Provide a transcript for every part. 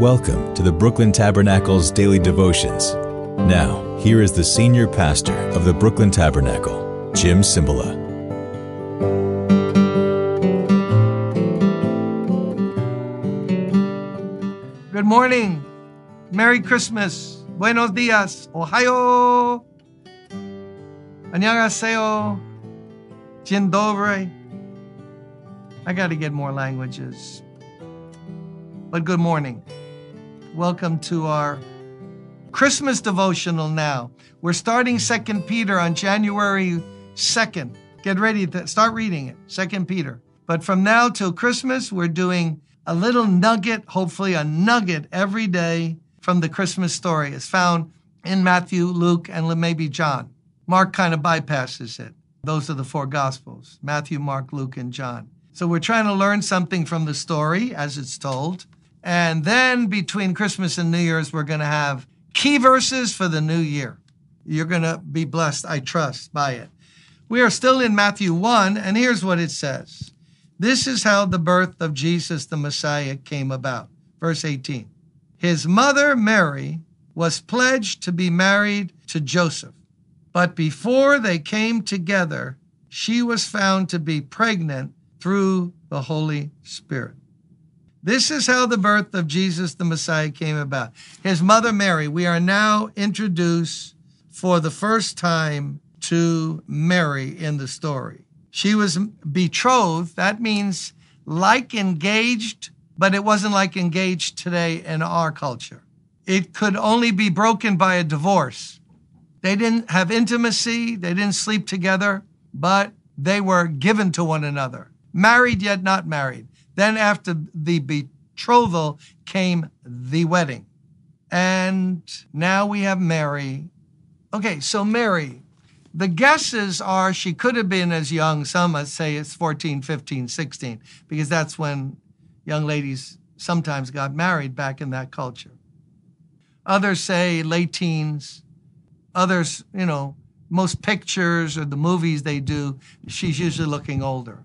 Welcome to the Brooklyn Tabernacle's daily devotions. Now, here is the senior pastor of the Brooklyn Tabernacle, Jim Cymbala. Good morning. Merry Christmas. Buenos dias. Ohio. Annyeonghaseyo. Dzień dobry. I got to get more languages. But good morning. Welcome to our Christmas devotional now. We're starting 2 Peter on January 2nd. Get ready to start reading it, 2 Peter. But from now till Christmas, we're doing a little nugget, hopefully a nugget every day from the Christmas story. It's found in Matthew, Luke, and maybe John. Mark kind of bypasses it. Those are the four Gospels Matthew, Mark, Luke, and John. So we're trying to learn something from the story as it's told. And then between Christmas and New Year's, we're going to have key verses for the new year. You're going to be blessed, I trust, by it. We are still in Matthew 1, and here's what it says This is how the birth of Jesus the Messiah came about. Verse 18 His mother, Mary, was pledged to be married to Joseph. But before they came together, she was found to be pregnant through the Holy Spirit. This is how the birth of Jesus the Messiah came about. His mother Mary, we are now introduced for the first time to Mary in the story. She was betrothed, that means like engaged, but it wasn't like engaged today in our culture. It could only be broken by a divorce. They didn't have intimacy, they didn't sleep together, but they were given to one another, married yet not married. Then, after the betrothal, came the wedding. And now we have Mary. Okay, so Mary, the guesses are she could have been as young, some say it's 14, 15, 16, because that's when young ladies sometimes got married back in that culture. Others say late teens, Others, you know, most pictures or the movies they do, she's usually looking older.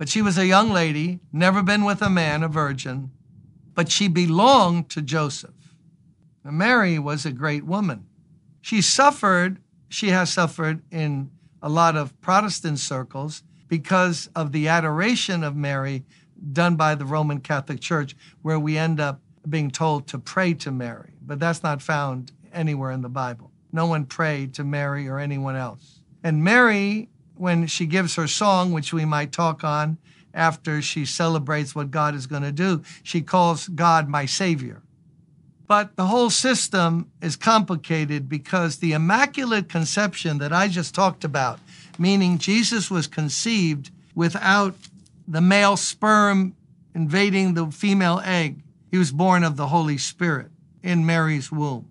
But she was a young lady, never been with a man, a virgin, but she belonged to Joseph. Now, Mary was a great woman. She suffered, she has suffered in a lot of Protestant circles because of the adoration of Mary done by the Roman Catholic Church, where we end up being told to pray to Mary. But that's not found anywhere in the Bible. No one prayed to Mary or anyone else. And Mary, when she gives her song, which we might talk on after she celebrates what God is going to do, she calls God my Savior. But the whole system is complicated because the Immaculate Conception that I just talked about, meaning Jesus was conceived without the male sperm invading the female egg, he was born of the Holy Spirit in Mary's womb.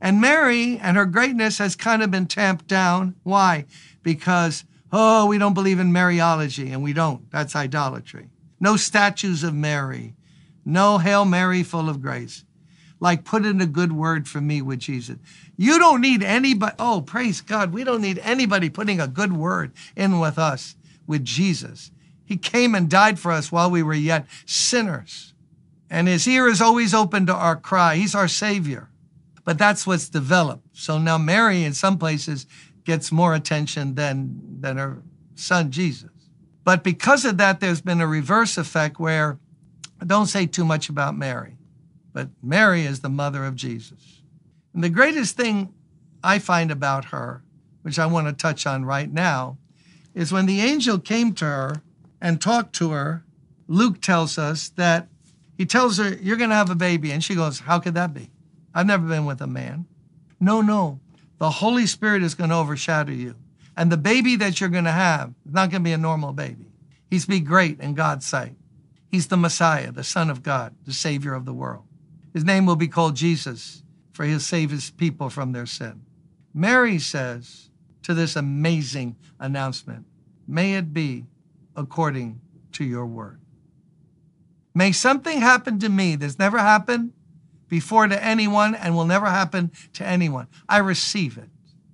And Mary and her greatness has kind of been tamped down. Why? Because, oh, we don't believe in Mariology, and we don't. That's idolatry. No statues of Mary. No Hail Mary full of grace. Like put in a good word for me with Jesus. You don't need anybody. Oh, praise God. We don't need anybody putting a good word in with us with Jesus. He came and died for us while we were yet sinners. And his ear is always open to our cry. He's our Savior but that's what's developed. So now Mary, in some places, gets more attention than, than her son Jesus. But because of that, there's been a reverse effect where don't say too much about Mary, but Mary is the mother of Jesus. And the greatest thing I find about her, which I want to touch on right now, is when the angel came to her and talked to her, Luke tells us that he tells her, You're going to have a baby. And she goes, How could that be? I've never been with a man. No, no. The Holy Spirit is going to overshadow you. And the baby that you're going to have is not going to be a normal baby. He's to be great in God's sight. He's the Messiah, the Son of God, the Savior of the world. His name will be called Jesus, for he'll save his people from their sin. Mary says to this amazing announcement, May it be according to your word. May something happen to me that's never happened before to anyone and will never happen to anyone. I receive it.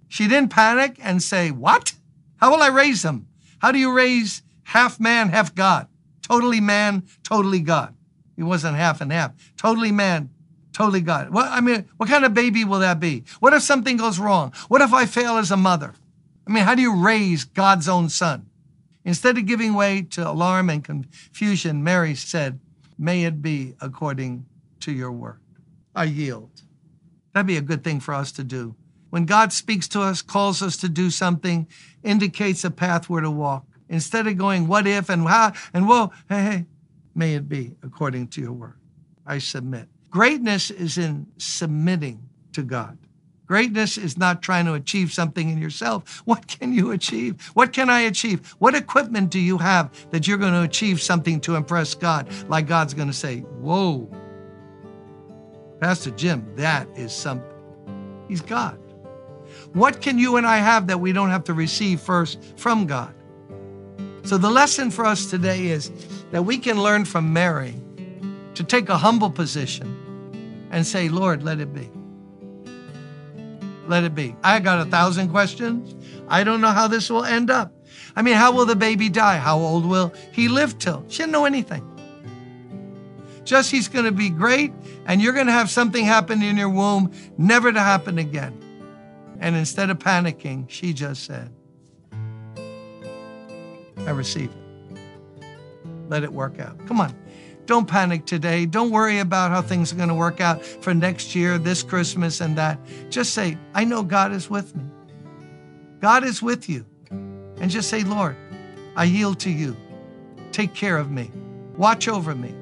She didn't panic and say, What? How will I raise them? How do you raise half man, half God? Totally man, totally God. He wasn't half and half. Totally man, totally God. What I mean, what kind of baby will that be? What if something goes wrong? What if I fail as a mother? I mean, how do you raise God's own son? Instead of giving way to alarm and confusion, Mary said, May it be according to your word. I yield. That'd be a good thing for us to do. When God speaks to us, calls us to do something, indicates a path where to walk, instead of going, what if and how and whoa, hey, hey, may it be according to your word. I submit. Greatness is in submitting to God. Greatness is not trying to achieve something in yourself. What can you achieve? What can I achieve? What equipment do you have that you're going to achieve something to impress God? Like God's going to say, Whoa, Pastor Jim, that is something. He's God. What can you and I have that we don't have to receive first from God? So the lesson for us today is that we can learn from Mary to take a humble position and say, Lord, let it be. Let it be. I got a thousand questions. I don't know how this will end up. I mean, how will the baby die? How old will he live till? She didn't know anything. Just he's going to be great, and you're going to have something happen in your womb, never to happen again. And instead of panicking, she just said, I receive it. Let it work out. Come on. Don't panic today. Don't worry about how things are going to work out for next year, this Christmas, and that. Just say, I know God is with me. God is with you. And just say, Lord, I yield to you. Take care of me. Watch over me.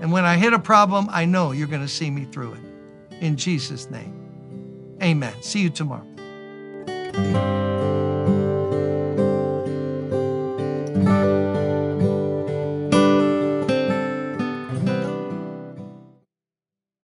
And when I hit a problem, I know you're going to see me through it. In Jesus' name. Amen. See you tomorrow.